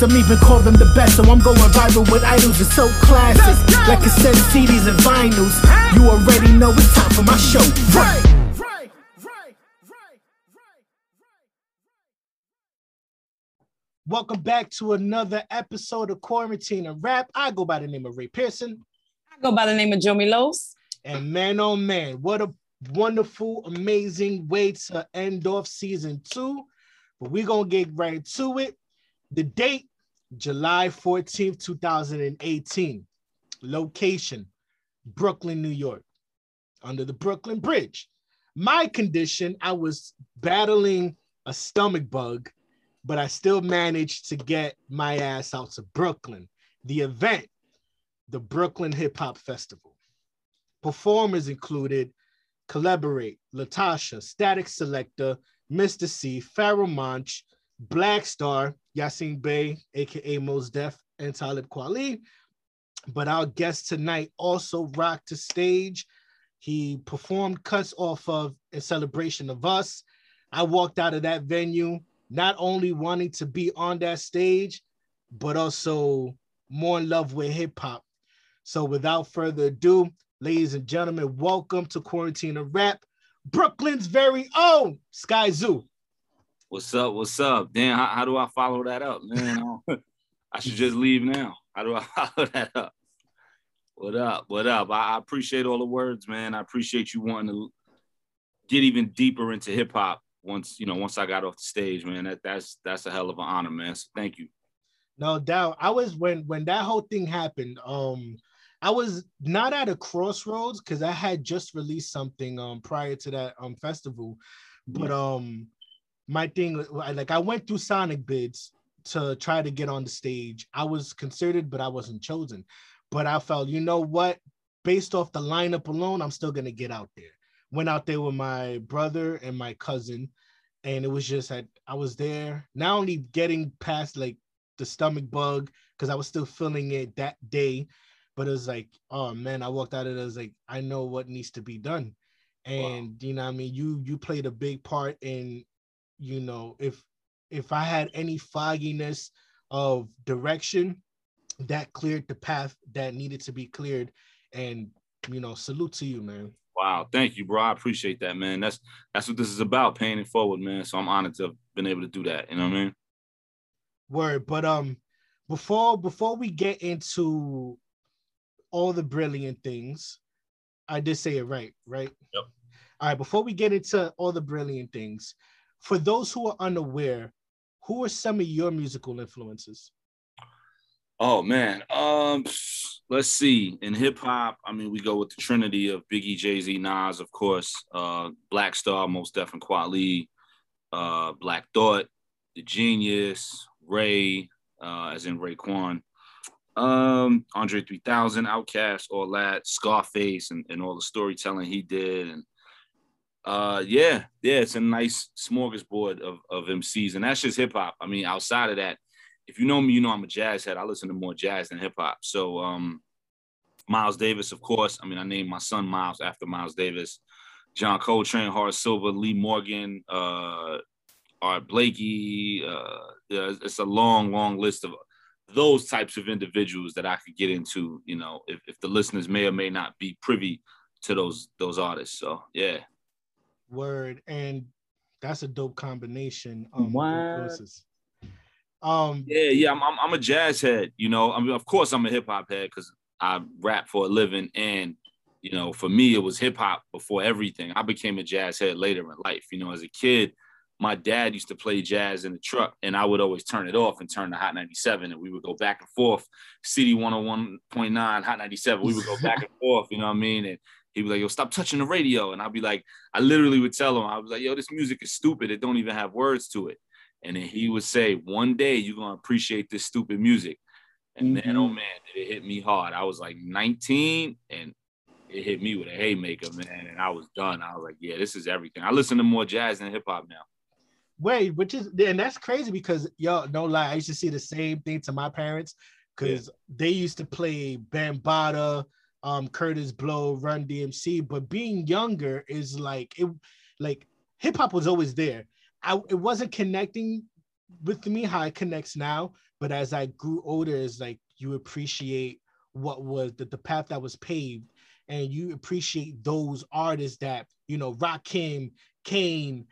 feature even call them the best, so I'm going viral with idols. It's so classic, like it says CDs and vinyls. You already know it's time for my show. Right. Welcome back to another episode of Quarantine and Rap. I go by the name of Ray Pearson. I go by the name of Joe Milos. And man, oh man, what a wonderful, amazing way to end off season two. But we're going to get right to it. The date, July 14th, 2018. Location, Brooklyn, New York, under the Brooklyn Bridge. My condition, I was battling a stomach bug but I still managed to get my ass out to Brooklyn. The event, the Brooklyn Hip Hop Festival. Performers included Collaborate, Latasha, Statik Selektah, Mr. C, Pharoahe Monch, Black Star, Yasiin Bey, aka Mos Def, and Talib Kweli. But our guest tonight also rocked the stage. He performed cuts off of In Celebration of Us. I walked out of that venue not only wanting to be on that stage, but also more in love with hip hop. So without further ado, ladies and gentlemen, welcome to Quarantine and Rap, Brooklyn's very own Skyzoo. What's up? What's up? Dan, how, how do I follow that up, man? I should just leave now. How do I follow that up? What up? What up? I, I appreciate all the words, man. I appreciate you wanting to get even deeper into hip hop once you know once I got off the stage, man. That that's that's a hell of an honor, man. So thank you. No doubt. I was when when that whole thing happened. Um, I was not at a crossroads because I had just released something um prior to that um festival, but um my thing like I went through Sonicbids to try to get on the stage. I was considered, but I wasn't chosen. But I felt, you know what? Based off the lineup alone, I'm still gonna get out there went out there with my brother and my cousin, and it was just that I was there, not only getting past like the stomach bug because I was still feeling it that day, but it was like, oh man, I walked out of it. I was like, I know what needs to be done, and wow. you know, I mean, you you played a big part in, you know, if if I had any fogginess of direction, that cleared the path that needed to be cleared, and you know, salute to you, man. Wow, thank you, bro. I appreciate that, man. That's that's what this is about, paying it forward, man. So I'm honored to have been able to do that. You know what I mean? Word, but um, before before we get into all the brilliant things, I did say it right, right? Yep. All right. Before we get into all the brilliant things, for those who are unaware, who are some of your musical influences? Oh man, um, let's see. In hip hop, I mean, we go with the trinity of Biggie, Jay Z, Nas, of course. Uh, Black Star, Mos Def and uh, Black Thought, The Genius, Ray, uh, as in Raekwon, um, Andre 3000, Outkast, all that, Scarface, and, and all the storytelling he did, and uh, yeah, yeah, it's a nice smorgasbord of of MCs, and that's just hip hop. I mean, outside of that if you know me, you know I'm a jazz head. I listen to more jazz than hip hop. So um, Miles Davis, of course. I mean, I named my son Miles after Miles Davis. John Coltrane, Horace Silver, Lee Morgan, uh, Art Blakey. Uh, it's a long, long list of those types of individuals that I could get into. You know, if, if the listeners may or may not be privy to those those artists. So yeah. Word and that's a dope combination. Um, wow. Um, yeah, yeah, I'm, I'm, I'm a jazz head. You know, I mean, of course, I'm a hip hop head because I rap for a living, and you know, for me, it was hip hop before everything. I became a jazz head later in life. You know, as a kid, my dad used to play jazz in the truck, and I would always turn it off and turn to Hot 97, and we would go back and forth. CD 101.9, Hot 97. We would go back and forth. You know what I mean? And he'd be like, "Yo, stop touching the radio," and I'd be like, I literally would tell him, I was like, "Yo, this music is stupid. It don't even have words to it." And then he would say, One day you're gonna appreciate this stupid music. And mm-hmm. man, oh man, it hit me hard. I was like 19 and it hit me with a haymaker, man. And I was done. I was like, yeah, this is everything. I listen to more jazz than hip hop now. Wait, which is and that's crazy because yo, no lie, I used to see the same thing to my parents. because yeah. they used to play Bambaataa, um, Kurtis Blow, Run DMC, but being younger is like it, like hip hop was always there. I it wasn't connecting with me how it connects now, but as I grew older, it's like you appreciate what was the, the path that was paved, and you appreciate those artists that you know, Rakim, Kane,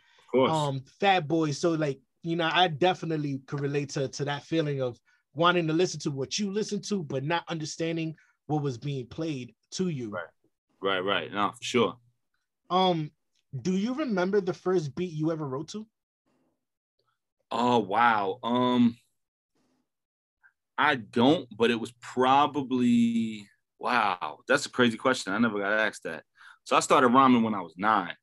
um, Fat Boy. So like, you know, I definitely could relate to to that feeling of wanting to listen to what you listen to, but not understanding what was being played to you. Right, right, right. No, for sure. Um, do you remember the first beat you ever wrote to? Oh wow. Um I don't, but it was probably wow. That's a crazy question. I never got asked that. So I started rhyming when I was nine,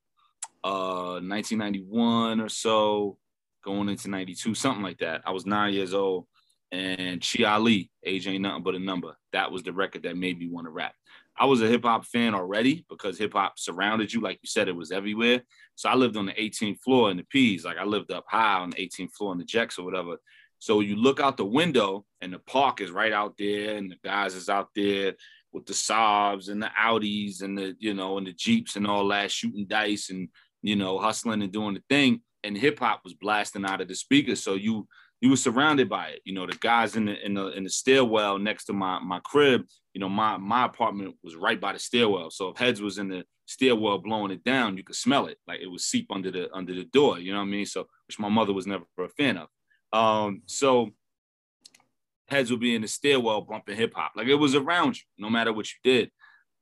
uh, 1991 or so, going into 92, something like that. I was nine years old. And Chi Ali, Age Ain't Nothing But a Number. That was the record that made me want to rap. I was a hip hop fan already because hip hop surrounded you. Like you said, it was everywhere. So I lived on the 18th floor in the P's. Like I lived up high on the 18th floor in the Jacks or whatever. So you look out the window and the park is right out there and the guys is out there with the Saabs and the Audis and the, you know, and the Jeeps and all that, shooting dice and, you know, hustling and doing the thing. And hip hop was blasting out of the speakers. So you you were surrounded by it. You know, the guys in the in the in the stairwell next to my my crib, you know, my my apartment was right by the stairwell. So if heads was in the stairwell blowing it down, you could smell it. Like it would seep under the under the door, you know what I mean? So which my mother was never a fan of. Um, so heads would be in the stairwell bumping hip hop. Like it was around you, no matter what you did.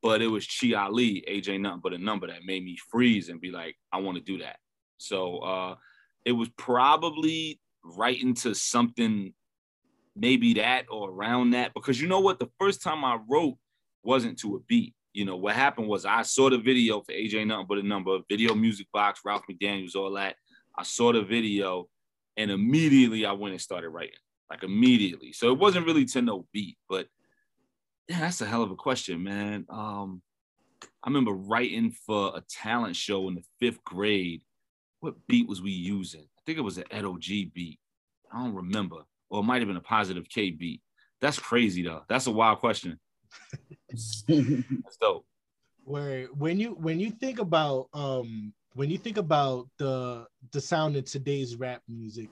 But it was Chi Ali, AJ nothing but a number that made me freeze and be like, I want to do that. So uh it was probably right into something maybe that or around that. Because you know what? The first time I wrote wasn't to a beat. You know, what happened was I saw the video for AJ Nothing But a Number, video music box, Ralph McDaniels, all that. I saw the video and immediately I went and started writing like immediately. So it wasn't really to no beat, but yeah, that's a hell of a question, man. Um, I remember writing for a talent show in the fifth grade. What beat was we using? I think it was an Edo G beat. I don't remember. Or it might have been a positive K beat. That's crazy though. That's a wild question. That's dope. Where when you when you think about um when you think about the the sound of today's rap music,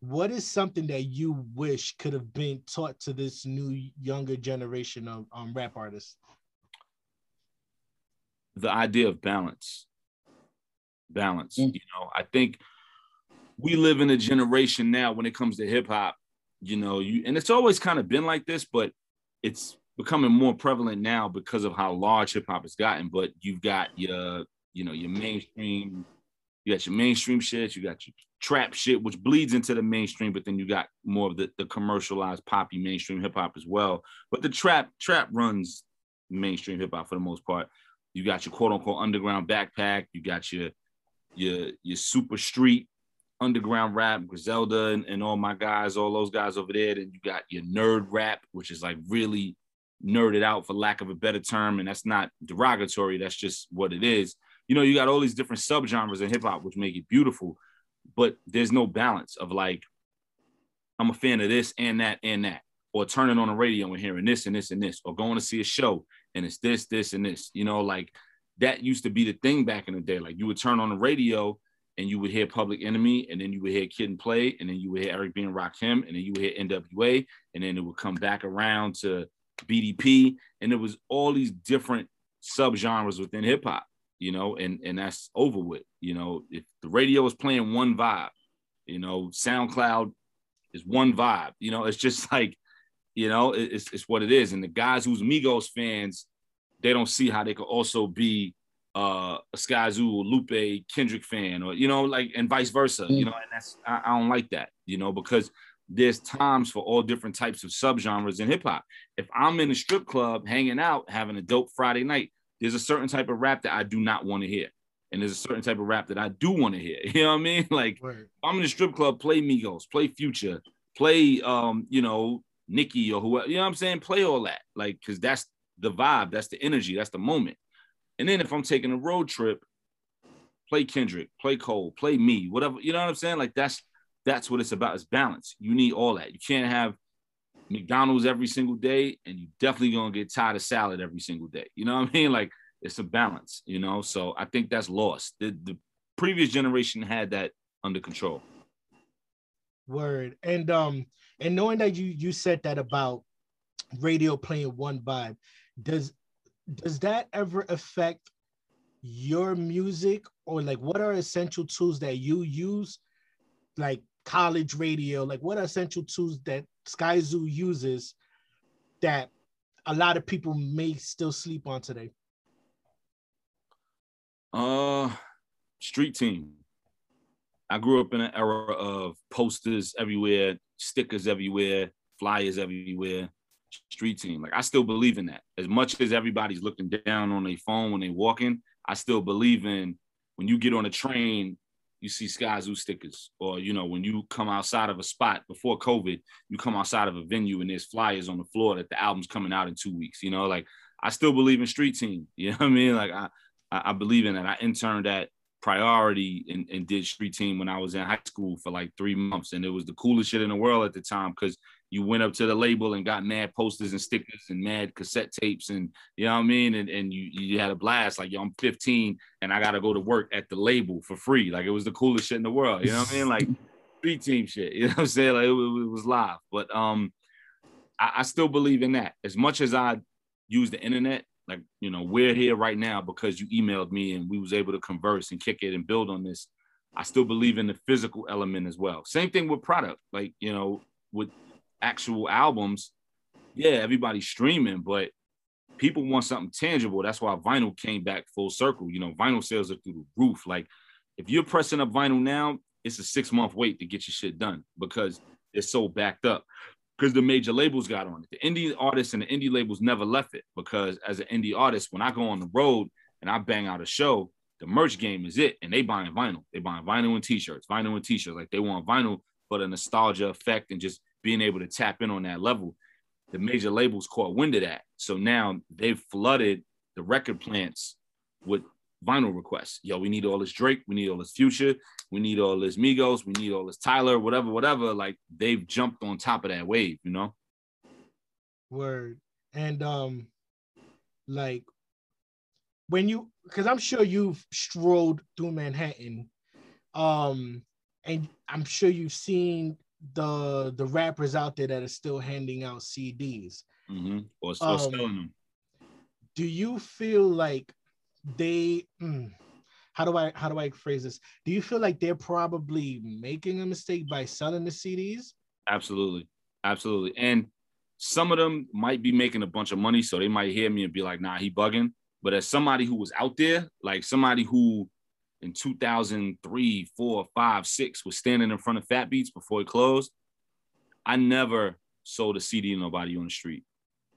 what is something that you wish could have been taught to this new younger generation of um, rap artists? The idea of balance. Balance. Mm. You know, I think we live in a generation now when it comes to hip hop, you know, you and it's always kind of been like this, but it's becoming more prevalent now because of how large hip hop has gotten. But you've got your, you know, your mainstream you got your mainstream shit, you got your trap shit, which bleeds into the mainstream, but then you got more of the, the commercialized poppy mainstream hip hop as well. But the trap trap runs mainstream hip hop for the most part. You got your quote unquote underground backpack, you got your your your super street underground rap, Griselda and, and all my guys, all those guys over there. Then you got your nerd rap, which is like really nerded out for lack of a better term. And that's not derogatory, that's just what it is you know, you got all these different subgenres in hip hop, which make it beautiful, but there's no balance of like, I'm a fan of this and that and that, or turning on the radio and hearing this and this and this, or going to see a show and it's this, this, and this. You know, like that used to be the thing back in the day. Like you would turn on the radio and you would hear Public Enemy, and then you would hear Kid and Play, and then you would hear Eric B and Rakim, and then you would hear NWA, and then it would come back around to BDP, and it was all these different subgenres within hip hop you know, and and that's over with. You know, if the radio is playing one vibe, you know, SoundCloud is one vibe. You know, it's just like, you know, it's it's what it is. And the guys who's Migos fans, they don't see how they could also be uh, a Skyzoo, Lupe, Kendrick fan, or you know, like and vice versa. Mm. You know, and that's I, I don't like that. You know, because there's times for all different types of subgenres in hip hop. If I'm in a strip club hanging out, having a dope Friday night, there's a certain type of rap that I do not want to hear. And there's a certain type of rap that I do want to hear. You know what I mean? Like right. I'm in a strip club, play Migos, play Future, play um, you know, Nicki or whoever, you know what I'm saying? Play all that. Like, cause that's the vibe, that's the energy, that's the moment. And then if I'm taking a road trip, play Kendrick, play Cole, play me, whatever, you know what I'm saying? Like that's that's what it's about. It's balance. You need all that. You can't have McDonald's every single day, and you definitely gonna get tired of salad every single day. You know what I mean? Like it's a balance, you know. So I think that's lost. The, the previous generation had that under control. Word. And um, and knowing that you you said that about radio playing one vibe, does does that ever affect your music? Or like what are essential tools that you use? Like college radio like what are essential tools that Skyzoo uses that a lot of people may still sleep on today? Uh street team. I grew up in an era of posters everywhere stickers everywhere flyers everywhere street team like i still believe in that as much as everybody's looking down on their phone when they're walking I still believe in when you get on a train, you see Skyzoo stickers, or you know, when you come outside of a spot before COVID, you come outside of a venue and there's flyers on the floor that the album's coming out in two weeks. You know, like I still believe in street team. You know what I mean? Like I, I believe in that. I interned at priority and, and, did street team when I was in high school for like three months. And it was the coolest shit in the world at the time because you went up to the label and got mad posters and stickers and mad cassette tapes and you know what I mean? And, and you, you had a blast. Like, yo, I'm 15 and I got to go to work at the label for free. Like, it was the coolest shit in the world. You know what I mean? Like, street team shit. You know what I'm saying? Like, it, it was live. But um, I, I still believe in that. As much as I use the internet like you know we're here right now because you emailed me and we was able to converse and kick it and build on this i still believe in the physical element as well same thing with product like you know with actual albums yeah everybody's streaming but people want something tangible that's why vinyl came back full circle you know vinyl sales are through the roof like if you're pressing up vinyl now it's a six month wait to get your shit done because it's so backed up because the major labels got on it. The indie artists and the indie labels never left it because as an indie artist, when I go on the road and I bang out a show, the merch game is it. And they buying vinyl. They buying vinyl and t-shirts, vinyl and t-shirts. Like they want vinyl for the nostalgia effect and just being able to tap in on that level. The major labels caught wind of that. So now they've flooded the record plants with vinyl requests. Yo, we need all this Drake, we need all this Future, we need all this Migos, we need all this Tyler, whatever, whatever. Like they've jumped on top of that wave, you know. Word and um, like when you, because I'm sure you've strolled through Manhattan, um, and I'm sure you've seen the the rappers out there that are still handing out CDs mm-hmm. or, or um, selling them. Do you feel like they mm, how do I how do I phrase this? Do you feel like they're probably making a mistake by selling the CDs? Absolutely. Absolutely. And some of them might be making a bunch of money, so they might hear me and be like, nah, he bugging. But as somebody who was out there, like somebody who in 2003, four, five, six was standing in front of Fat Beats before it closed, I never sold a CD to nobody on the street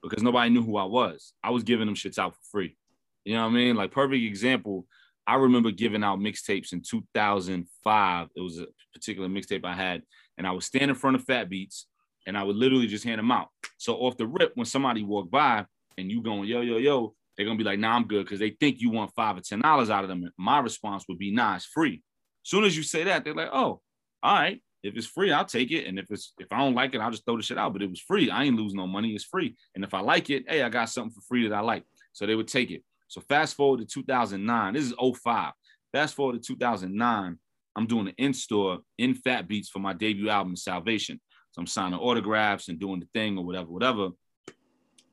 because nobody knew who I was. I was giving them shits out for free. You know what I mean? Like perfect example. I remember giving out mixtapes in 2005. It was a particular mixtape I had, and I would stand in front of Fat Beats, and I would literally just hand them out. So off the rip, when somebody walked by and you going yo yo yo, they're gonna be like, nah, I'm good, because they think you want five or ten dollars out of them. My response would be, nah, it's free. As soon as you say that, they're like, oh, all right. If it's free, I'll take it. And if it's if I don't like it, I'll just throw the shit out. But it was free. I ain't lose no money. It's free. And if I like it, hey, I got something for free that I like. So they would take it. So fast forward to 2009. This is 05. Fast forward to 2009. I'm doing an in-store in Fat Beats for my debut album, Salvation. So I'm signing autographs and doing the thing or whatever, whatever.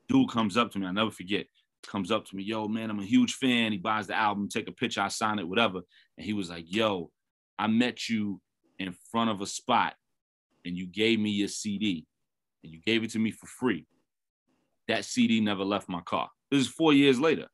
Dude comes up to me. I never forget. Comes up to me, yo, man, I'm a huge fan. He buys the album, take a picture, I sign it, whatever. And he was like, yo, I met you in front of a spot and you gave me your CD and you gave it to me for free. That CD never left my car. This is four years later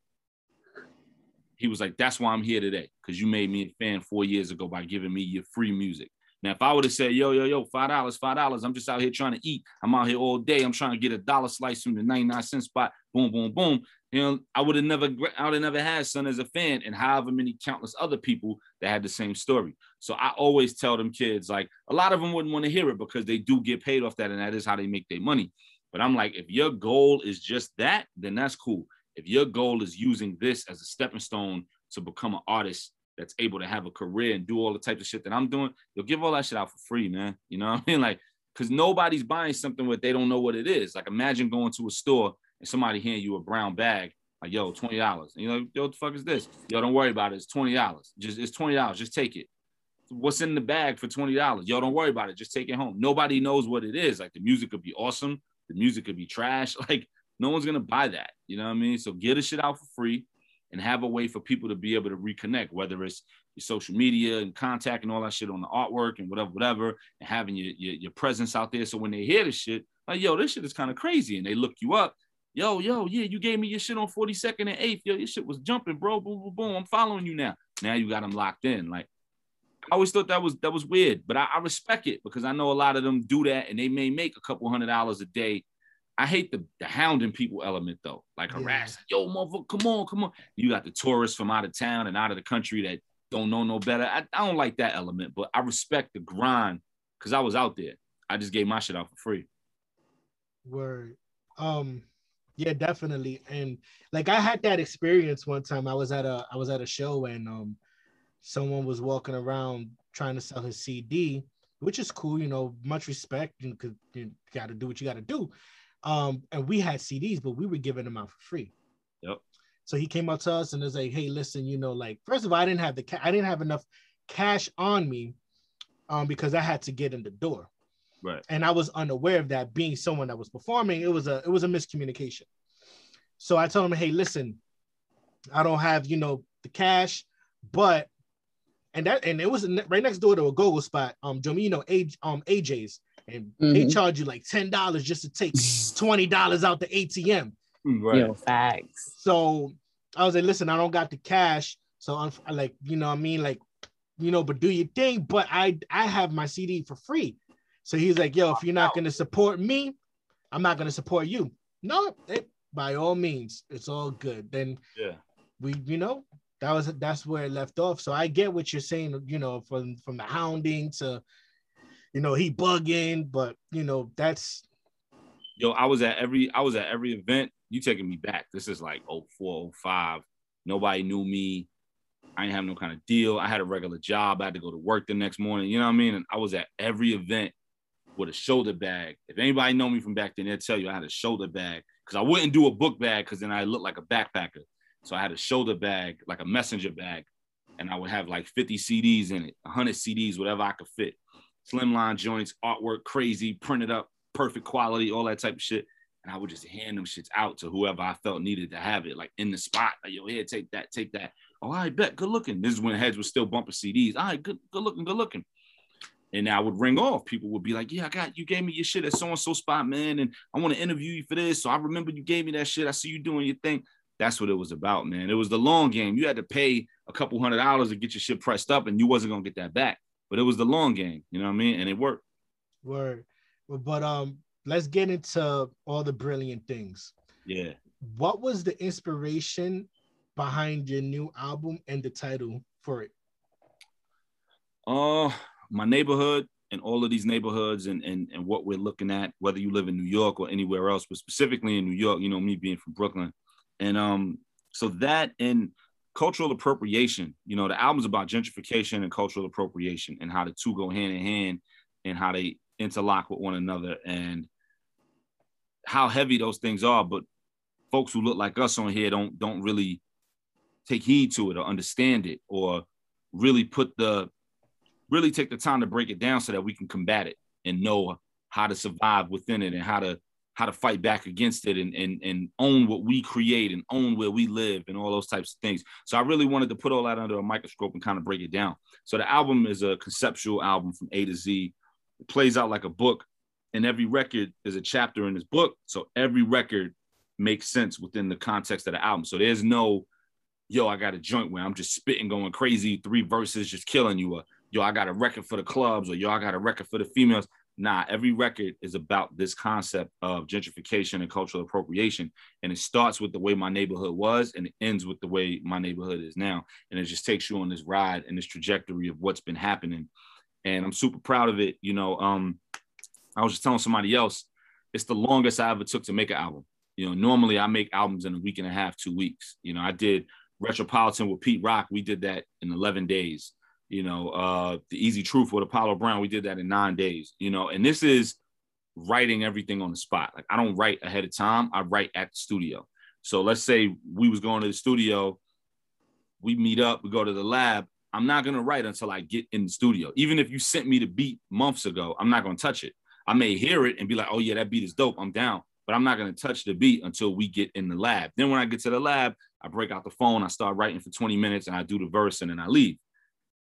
he was like, "That's why I'm here today, because you made me a fan four years ago by giving me your free music." Now, if I would have said, "Yo, yo, yo, five dollars, five dollars," I'm just out here trying to eat. I'm out here all day. I'm trying to get a dollar slice from the 99 cent spot. Boom, boom, boom. You know, I would have never, I would have never had son as a fan, and however many countless other people that had the same story. So I always tell them kids, like a lot of them wouldn't want to hear it because they do get paid off that, and that is how they make their money. But I'm like, if your goal is just that, then that's cool if your goal is using this as a stepping stone to become an artist that's able to have a career and do all the types of shit that I'm doing, you'll give all that shit out for free, man. You know what I mean? Like because nobody's buying something where they don't know what it is. Like imagine going to a store and somebody handing you a brown bag, like yo, twenty dollars. You know, yo, what the fuck is this? Yo, don't worry about it. It's twenty dollars. Just it's twenty dollars. Just take it. What's in the bag for twenty dollars? Yo, don't worry about it. Just take it home. Nobody knows what it is. Like the music could be awesome. The music could be trash. Like no one's gonna buy that. You know what I mean? So get a shit out for free and have a way for people to be able to reconnect, whether it's your social media and contact and all that shit on the artwork and whatever, whatever, and having your, your, your presence out there. So when they hear this shit, like, yo, this shit is kind of crazy. And they look you up. Yo, yo, yeah, you gave me your shit on 42nd and 8th. Yo, your shit was jumping, bro. Boom, boom, boom. I'm following you now. Now you got them locked in. Like, I always thought that was that was weird, but I, I respect it because I know a lot of them do that and they may make a couple hundred dollars a day I hate the, the hounding people element though, like harassing. Yo, motherfucker, come on, come on. You got the tourists from out of town and out of the country that don't know no better. I, I don't like that element, but I respect the grind because I was out there. I just gave my shit out for free. Word. Um, yeah, definitely. And like I had that experience one time. I was at a I was at a show and um someone was walking around trying to sell his CD, which is cool, you know, much respect you, you got to do what you got to do. Um, and we had CDs, but we were giving them out for free. Yep. So he came up to us and was like, "Hey, listen, you know, like first of all, I didn't have the ca- I didn't have enough cash on me, um, because I had to get in the door, right? And I was unaware of that. Being someone that was performing, it was a it was a miscommunication. So I told him, "Hey, listen, I don't have you know the cash, but." And that and it was right next door to a go-go spot. Um, Jomi, you know, A, um, AJ's and mm-hmm. they charge you like ten dollars just to take twenty dollars out the ATM. Mm, right. Yo, facts. So I was like, listen, I don't got the cash, so I'm like, you know, what I mean, like, you know, but do your thing. But I I have my CD for free. So he's like, yo, if you're not gonna support me, I'm not gonna support you. No, it, by all means, it's all good. Then yeah, we, you know, that was that's where it left off. So I get what you're saying, you know, from from the hounding to you know, he bugging, but you know, that's yo, I was at every I was at every event. You taking me back. This is like 04, 05. Nobody knew me. I didn't have no kind of deal. I had a regular job. I had to go to work the next morning. You know what I mean? And I was at every event with a shoulder bag. If anybody know me from back then, they'll tell you I had a shoulder bag because I wouldn't do a book bag because then I looked like a backpacker. So I had a shoulder bag, like a messenger bag, and I would have like 50 CDs in it, 100 CDs, whatever I could fit slimline joints, artwork crazy, printed up, perfect quality, all that type of shit. And I would just hand them shits out to whoever I felt needed to have it, like in the spot. Like, yo, here, take that, take that. Oh, I bet, good looking. This is when heads were still bumping CDs. All right, good, good looking, good looking. And I would ring off. People would be like, "Yeah, I got you. Gave me your shit at so and so spot, man, and I want to interview you for this. So I remember you gave me that shit. I see you doing your thing. That's what it was about, man. It was the long game. You had to pay a couple hundred dollars to get your shit pressed up, and you wasn't gonna get that back but it was the long game, you know what I mean? And it worked. Word. But um, let's get into all the brilliant things. Yeah. What was the inspiration behind your new album and the title for it? Uh, my neighborhood and all of these neighborhoods and, and, and what we're looking at, whether you live in New York or anywhere else, but specifically in New York, you know, me being from Brooklyn. And um, so that and cultural appropriation. You know, the album's about gentrification and cultural appropriation and how the two go hand in hand and how they interlock with one another and how heavy those things are. But folks who look like us on here don't don't really take heed to it or understand it or really put the really take the time to break it down so that we can combat it and know how to survive within it and how to how to fight back against it and, and, and own what we create and own where we live and all those types of things. So I really wanted to put all that under a microscope and kind of break it down. So the album is a conceptual album from A to Z. It plays out like a book, and every record is a chapter in this book. So every record makes sense within the context of the album. So there's no, yo, I got a joint where I'm just spitting, going crazy, three verses, just killing you. Or, yo, I got a record for the clubs, or yo, I got a record for the females nah, every record is about this concept of gentrification and cultural appropriation. And it starts with the way my neighborhood was and it ends with the way my neighborhood is now. And it just takes you on this ride and this trajectory of what's been happening. And I'm super proud of it. You know, um, I was just telling somebody else, it's the longest I ever took to make an album. You know, normally I make albums in a week and a half, two weeks. You know, I did Retropolitan with Pete Rock. We did that in 11 days. You know, uh, the Easy Truth with Apollo Brown. We did that in nine days, you know, and this is writing everything on the spot. Like I don't write ahead of time. I write at the studio. So let's say we was going to the studio, we meet up, we go to the lab. I'm not gonna write until I get in the studio. Even if you sent me the beat months ago, I'm not gonna touch it. I may hear it and be like, oh yeah, that beat is dope. I'm down, but I'm not gonna touch the beat until we get in the lab. Then when I get to the lab, I break out the phone, I start writing for 20 minutes, and I do the verse, and then I leave.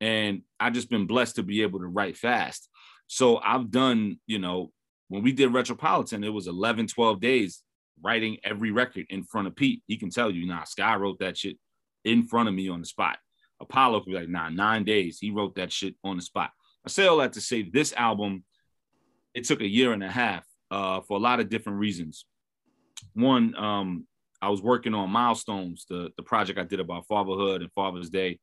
And I've just been blessed to be able to write fast. So I've done, you know, when we did Retropolitan, it was 11, 12 days writing every record in front of Pete. He can tell you, nah, Sky wrote that shit in front of me on the spot. Apollo could be like, nah, nine days. He wrote that shit on the spot. I say all that to say this album, it took a year and a half uh, for a lot of different reasons. One, um, I was working on Milestones, the, the project I did about fatherhood and Father's Day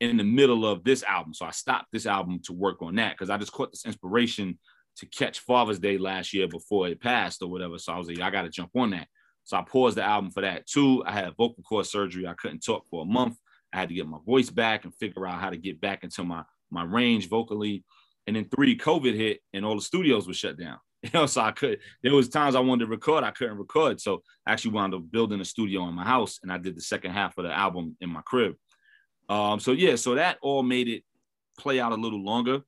in the middle of this album. So I stopped this album to work on that because I just caught this inspiration to catch Father's Day last year before it passed or whatever. So I was like, I got to jump on that. So I paused the album for that. too. I had vocal cord surgery. I couldn't talk for a month. I had to get my voice back and figure out how to get back into my my range vocally. And then three, COVID hit and all the studios were shut down. You know, so I could. There was times I wanted to record, I couldn't record. So I actually wound up building a studio in my house, and I did the second half of the album in my crib. Um, so yeah, so that all made it play out a little longer.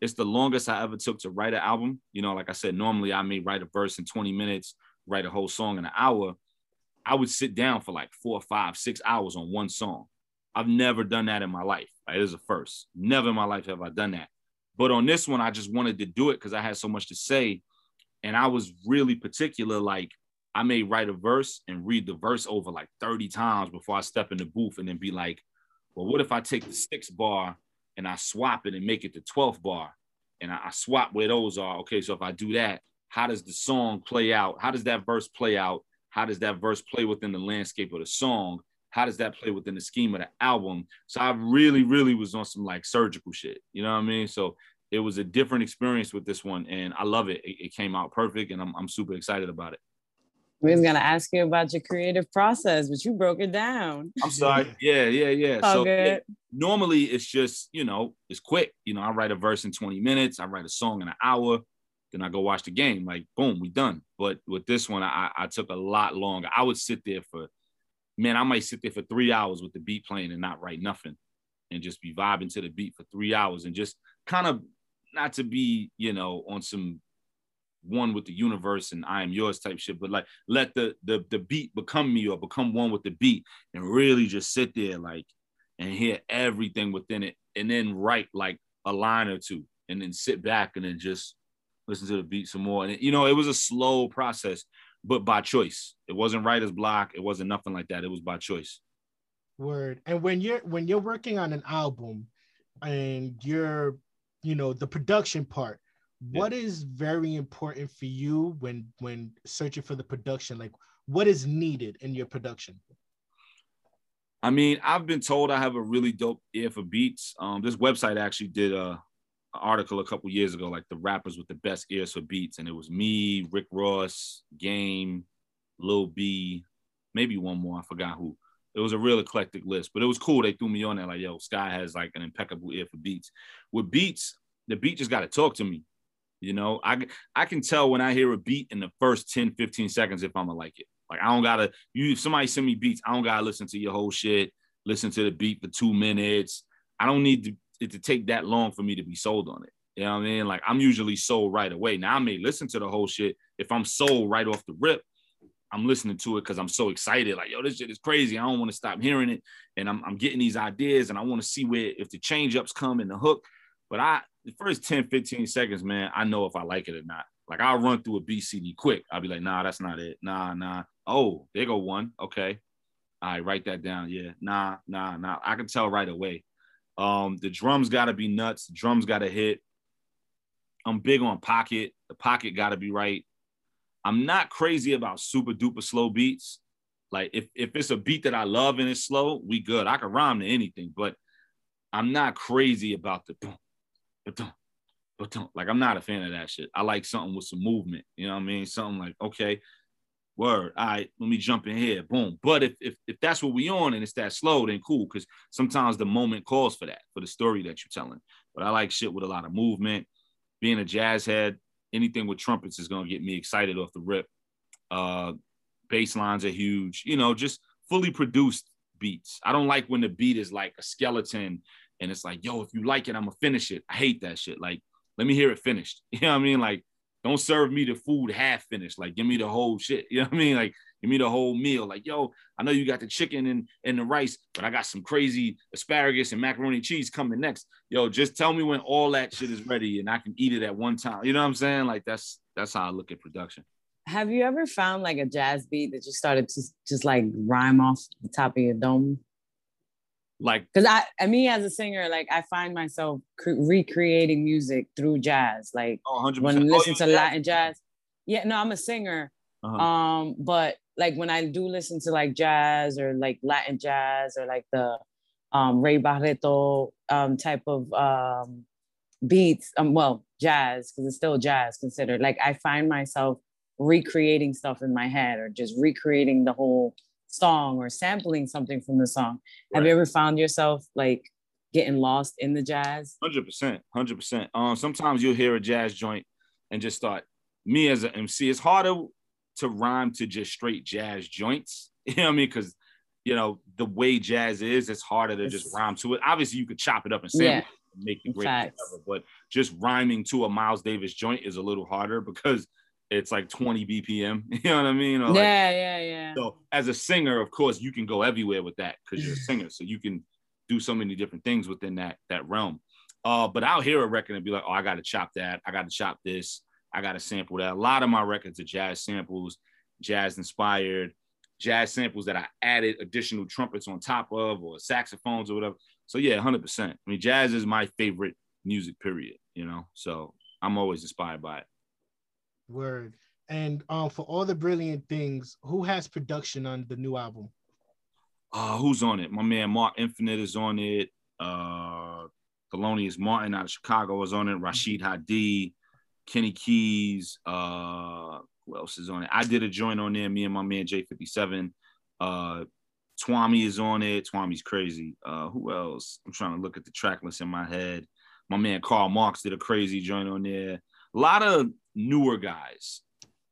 It's the longest I ever took to write an album. You know, like I said, normally I may write a verse in 20 minutes, write a whole song in an hour. I would sit down for like four, five, six hours on one song. I've never done that in my life. It is a first. Never in my life have I done that. But on this one, I just wanted to do it because I had so much to say. And I was really particular. Like, I may write a verse and read the verse over like 30 times before I step in the booth and then be like, well, what if I take the sixth bar and I swap it and make it the 12th bar? And I, I swap where those are. Okay, so if I do that, how does the song play out? How does that verse play out? How does that verse play within the landscape of the song? How does that play within the scheme of the album? So I really, really was on some like surgical shit. You know what I mean? So it was a different experience with this one, and I love it. It, it came out perfect, and I'm, I'm super excited about it. We was gonna ask you about your creative process, but you broke it down. I'm sorry. Yeah, yeah, yeah. All so good. normally it's just, you know, it's quick. You know, I write a verse in 20 minutes, I write a song in an hour, then I go watch the game. Like, boom, we done. But with this one, I, I took a lot longer. I would sit there for, man, I might sit there for three hours with the beat playing and not write nothing and just be vibing to the beat for three hours and just kind of not to be, you know, on some one with the universe and I am yours type shit, but like let the the the beat become me or become one with the beat and really just sit there like and hear everything within it and then write like a line or two and then sit back and then just listen to the beat some more. And it, you know, it was a slow process, but by choice. It wasn't writer's block. It wasn't nothing like that. It was by choice. Word. And when you're when you're working on an album and you're, you know, the production part, yeah. what is very important for you when when searching for the production? Like what is needed in your production? I mean, I've been told I have a really dope ear for beats. Um, this website actually did a article a couple years ago, like the rappers with the best ears for beats, and it was me, Rick Ross, Game, Lil B, maybe one more. I forgot who. It was a real eclectic list, but it was cool. They threw me on there like, yo, Sky has like an impeccable ear for beats. With beats, the beat just got to talk to me. You know, I I can tell when I hear a beat in the first 10, 15 seconds if I'm gonna like it. Like I don't gotta you if somebody send me beats, I don't gotta listen to your whole shit, listen to the beat for two minutes. I don't need to it to take that long for me to be sold on it. You know what I mean? Like I'm usually sold right away. Now I may listen to the whole shit. If I'm sold right off the rip, I'm listening to it because I'm so excited. Like, yo, this shit is crazy. I don't want to stop hearing it. And I'm, I'm getting these ideas and I want to see where if the change ups come in the hook. But I the first 10, 15 seconds, man, I know if I like it or not. Like I'll run through a BCD quick. I'll be like, nah, that's not it. Nah, nah. Oh, there go one. Okay. Right, write that down. Yeah. Nah, nah, nah. I can tell right away. Um, the drums got to be nuts. The drums got to hit. I'm big on pocket. The pocket got to be right. I'm not crazy about super duper slow beats. Like if, if it's a beat that I love and it's slow, we good. I can rhyme to anything, but I'm not crazy about the like I'm not a fan of that shit. I like something with some movement. You know what I mean? Something like, okay, Word. All right, let me jump in here. Boom. But if if, if that's what we on and it's that slow, then cool. Because sometimes the moment calls for that, for the story that you're telling. But I like shit with a lot of movement. Being a jazz head, anything with trumpets is gonna get me excited off the rip. Uh bass lines are huge, you know, just fully produced beats. I don't like when the beat is like a skeleton and it's like, yo, if you like it, I'm gonna finish it. I hate that shit. Like, let me hear it finished. You know what I mean? Like, don't serve me the food half finished. Like, give me the whole shit. You know what I mean? Like, give me the whole meal. Like, yo, I know you got the chicken and, and the rice, but I got some crazy asparagus and macaroni and cheese coming next. Yo, just tell me when all that shit is ready and I can eat it at one time. You know what I'm saying? Like, that's that's how I look at production. Have you ever found like a jazz beat that you started to just like rhyme off the top of your dome? Like, Because I, me as a singer, like I find myself cre- recreating music through jazz. Like oh, 100%. when I Oh, listen you to? Latin jazz. Yeah, no, I'm a singer. Uh-huh. Um, but like when I do listen to like jazz or like Latin jazz or like the um Ray Barretto um type of um beats, um well, jazz, because it's still jazz considered. Like I find myself recreating stuff in my head or just recreating the whole song or sampling something from the song. Have you ever found yourself like getting lost in the jazz? Hundred percent, hundred percent. Um, sometimes you'll hear a jazz joint and just start. Me as an MC, it's harder to rhyme to just straight jazz joints. You know what I mean? Because you know the way jazz is, it's harder to just rhyme to it. Obviously, you could chop it up and sample Yeah. and make the great whatever, but just rhyming to a Miles Davis joint is a little harder because it's like 20 BPM. You know what I mean? Or like, yeah, yeah, yeah. so as a singer, of course, you can go everywhere with that because you're a singer. So you can do so many different things within that that realm. Uh, but I'll hear a record and be like, oh, I gotta chop that, I gotta chop this, I gotta sample that. A lot of my records are jazz samples, jazz inspired, jazz samples that I added additional trumpets on top of or saxophones or whatever. So yeah, 100%. I mean, jazz is my favorite music, period, you know. So I'm always inspired by it. Word. And um, for all the brilliant things, who has production on the new album? Uh, who's on it? My man Mark Infinite is on it. Uh, Thelonious Martin out of Chicago is on it. Rashid Hadi, Kenny Keys. Uh, who else is on it? I did a joint on there. Me and my man J57. Uh, Twami is on it. Twami's crazy. Uh, who else? I'm trying to look at the track list in my head. My man Carl Marx did a crazy joint on there. A lot of newer guys.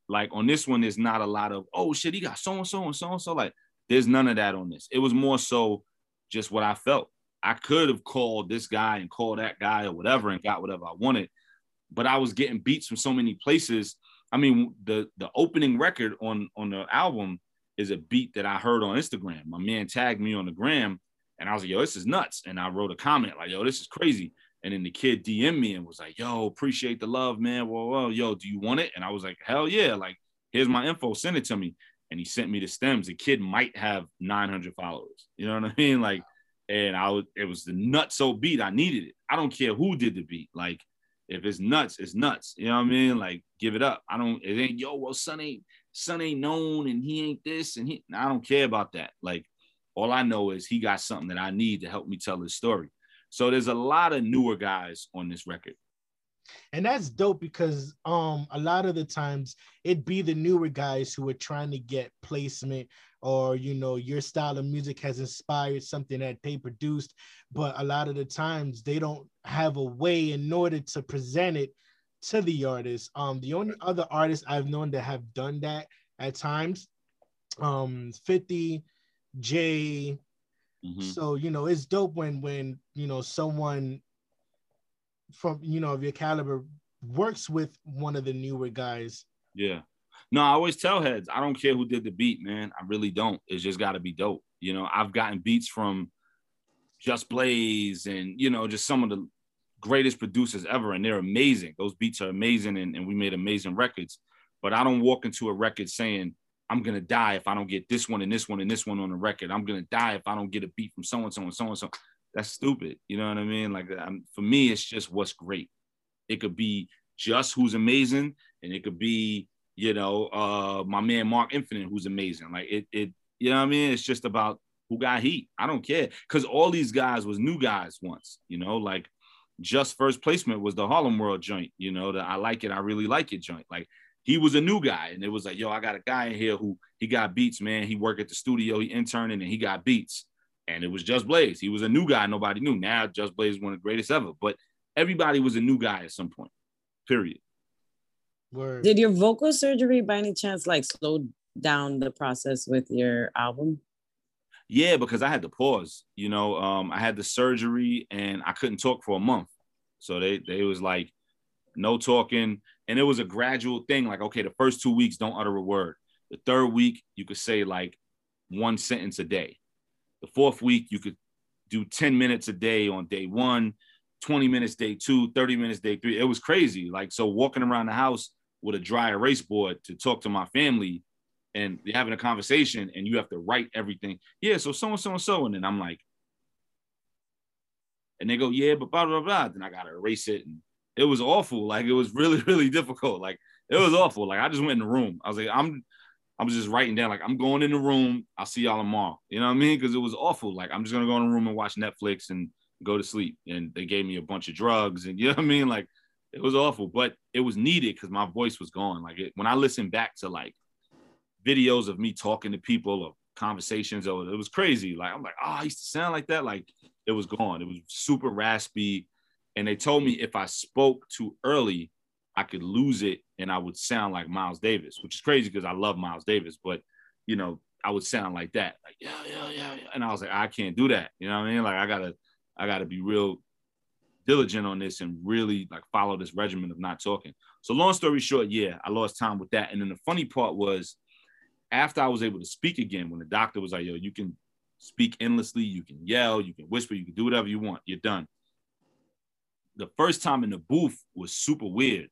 Like on this one, there's not a lot of oh shit, he got so and so and so and so. Like there's none of that on this. It was more so just what I felt. I could have called this guy and called that guy or whatever and got whatever I wanted, but I was getting beats from so many places. I mean, the the opening record on on the album is a beat that I heard on Instagram. My man tagged me on the gram, and I was like, "Yo, this is nuts!" And I wrote a comment like, "Yo, this is crazy." And then the kid DM me and was like, "Yo, appreciate the love, man. Whoa, whoa, yo, do you want it?" And I was like, "Hell yeah! Like, here's my info. Send it to me." And he sent me the stems. The kid might have 900 followers. You know what I mean? Like, and I was, it was the nutso beat. I needed it. I don't care who did the beat. Like, if it's nuts, it's nuts. You know what I mean? Like, give it up. I don't. It ain't yo. Well, son ain't son ain't known, and he ain't this, and he. I don't care about that. Like, all I know is he got something that I need to help me tell his story. So there's a lot of newer guys on this record. And that's dope because um a lot of the times it'd be the newer guys who are trying to get placement or you know your style of music has inspired something that they produced, but a lot of the times they don't have a way in order to present it to the artist. Um the only other artists I've known that have done that at times um 50 J Mhm. so you know it's dope when when you know someone from you know of your caliber works with one of the newer guys. Yeah. No, I always tell heads, I don't care who did the beat, man. I really don't. It's just got to be dope. You know, I've gotten beats from Just Blaze and, you know, just some of the greatest producers ever, and they're amazing. Those beats are amazing, and, and we made amazing records. But I don't walk into a record saying, I'm to die if I don't get this one and this one and this one on the record. I'm to die if I don't get a beat from so and so and so and so. That's stupid. You know what I mean? Like, um, for me, it's just what's great. It could be just who's amazing, and it could be you know, uh, my man Mark Infinite, who's amazing. Like it, it, you know what I mean? It's just about who got heat. I don't care. Cause all these guys was new guys once, you know, like just first placement was the Harlem World joint, you know, that I like it, I really like it joint. Like he was a new guy, and it was like, yo, I got a guy in here who he got beats, man. He worked at the studio, he interning, and he got beats. And it was Just Blaze. He was a new guy, nobody knew. Now Just Blaze is one of the greatest ever. But everybody was a new guy at some point. Period. Word. Did your vocal surgery by any chance like slow down the process with your album? Yeah, because I had to pause. You know, um, I had the surgery and I couldn't talk for a month. So they they was like, no talking. And it was a gradual thing. Like, okay, the first two weeks, don't utter a word. The third week, you could say like one sentence a day. The fourth week, you could do 10 minutes a day on day one, 20 minutes day two, 30 minutes day three. It was crazy. Like, so walking around the house with a dry erase board to talk to my family and having a conversation and you have to write everything. Yeah, so so and so and so. And then I'm like, and they go, yeah, but blah, blah, blah. Then I got to erase it. And it was awful. Like it was really, really difficult. Like it was awful. Like I just went in the room. I was like, I'm I was just writing down, like, I'm going in the room. I'll see y'all tomorrow. You know what I mean? Because it was awful. Like, I'm just gonna go in the room and watch Netflix and go to sleep. And they gave me a bunch of drugs, and you know what I mean? Like, it was awful, but it was needed because my voice was gone. Like it, when I listened back to like videos of me talking to people or conversations, or it was crazy. Like I'm like, oh, I used to sound like that. Like it was gone. It was super raspy. And they told me if I spoke too early, I could lose it and I would sound like Miles Davis, which is crazy because I love Miles Davis, but you know, I would sound like that, like yeah, yeah, yeah, yeah. And I was like, I can't do that. You know what I mean? Like I gotta, I gotta be real diligent on this and really like follow this regimen of not talking. So long story short, yeah, I lost time with that. And then the funny part was after I was able to speak again, when the doctor was like, yo, you can speak endlessly, you can yell, you can whisper, you can do whatever you want, you're done. The first time in the booth was super weird.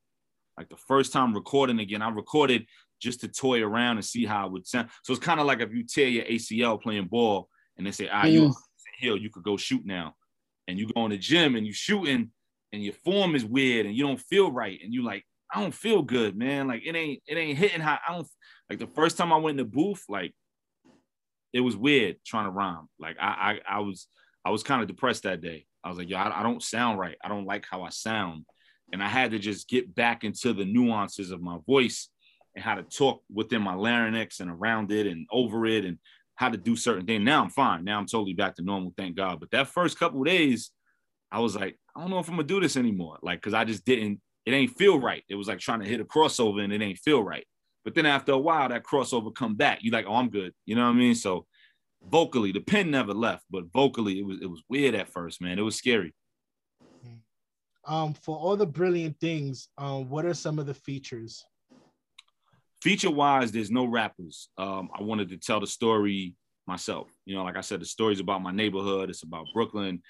Like the first time recording again, I recorded just to toy around and see how it would sound. So it's kind of like if you tear your ACL playing ball and they say, ah, right, mm. you here, you could go shoot now. And you go in the gym and you shooting and your form is weird and you don't feel right. And you like, I don't feel good, man. Like it ain't, it ain't hitting how I don't like the first time I went in the booth, like it was weird trying to rhyme. Like I I, I was I was kind of depressed that day. I was like, yo, I, I don't sound right. I don't like how I sound and I had to just get back into the nuances of my voice and how to talk within my larynx and around it and over it and how to do certain things. Now I'm fine. Now I'm totally back to normal, thank God. But that first couple days, I was like, I don't know if I'm gonna do this anymore. Like, cause I just didn't, it ain't feel right. It was like trying to hit a crossover and it ain't feel right. But then after a while, that crossover come back. You like, oh, I'm good. You know what I mean? So vocally, the pen never left, but vocally, it was it was weird at first, man. It was scary um, for all the brilliant things, um, what are some of the features? Feature wise, there's no rappers. Um, I wanted to tell the story myself. You know, like I said, the story's about my neighborhood. It's about Brooklyn,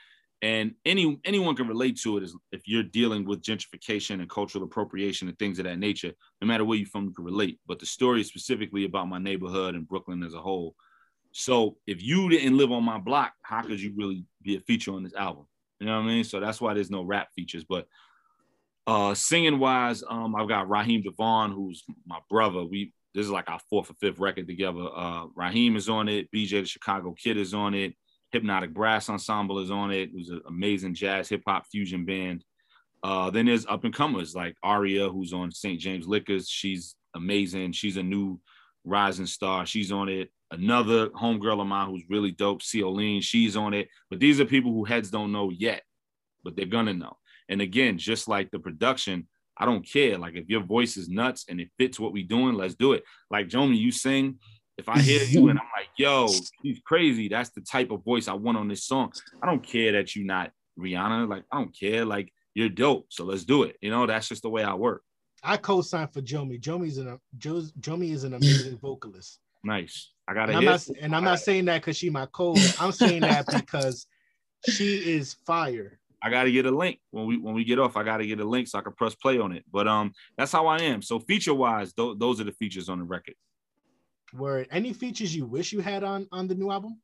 and any anyone can relate to it. Is if you're dealing with gentrification and cultural appropriation and things of that nature, no matter where you're from, you can relate. But the story is specifically about my neighborhood and Brooklyn as a whole. So if you didn't live on my block, how could you really be a feature on this album? You know what I mean? So that's why there's no rap features. But uh singing wise, um, I've got Raheem DeVaughn, who's my brother. We this is like our fourth or fifth record together. Uh Raheem is on it, BJ the Chicago Kid is on it, Hypnotic Brass Ensemble is on it, who's an amazing jazz hip hop fusion band. Uh, then there's up and comers like Aria, who's on St. James Liquors. She's amazing. She's a new rising star. She's on it another homegirl of mine who's really dope, Ceoline, she's on it. But these are people who heads don't know yet, but they're gonna know. And again, just like the production, I don't care. Like if your voice is nuts and it fits what we're doing, let's do it. Like Jomi, you sing. If I hear you and I'm like, yo, he's crazy. That's the type of voice I want on this song. I don't care that you're not Rihanna. Like, I don't care. Like, you're dope. So let's do it. You know, that's just the way I work. I co-sign for Jomi. Jomi's an Jomi is an amazing vocalist. Nice. I got it. And, and I'm not saying that because she my code. I'm saying that because she is fire. I gotta get a link when we when we get off. I gotta get a link so I can press play on it. But um, that's how I am. So feature wise, th- those are the features on the record. Were any features you wish you had on on the new album?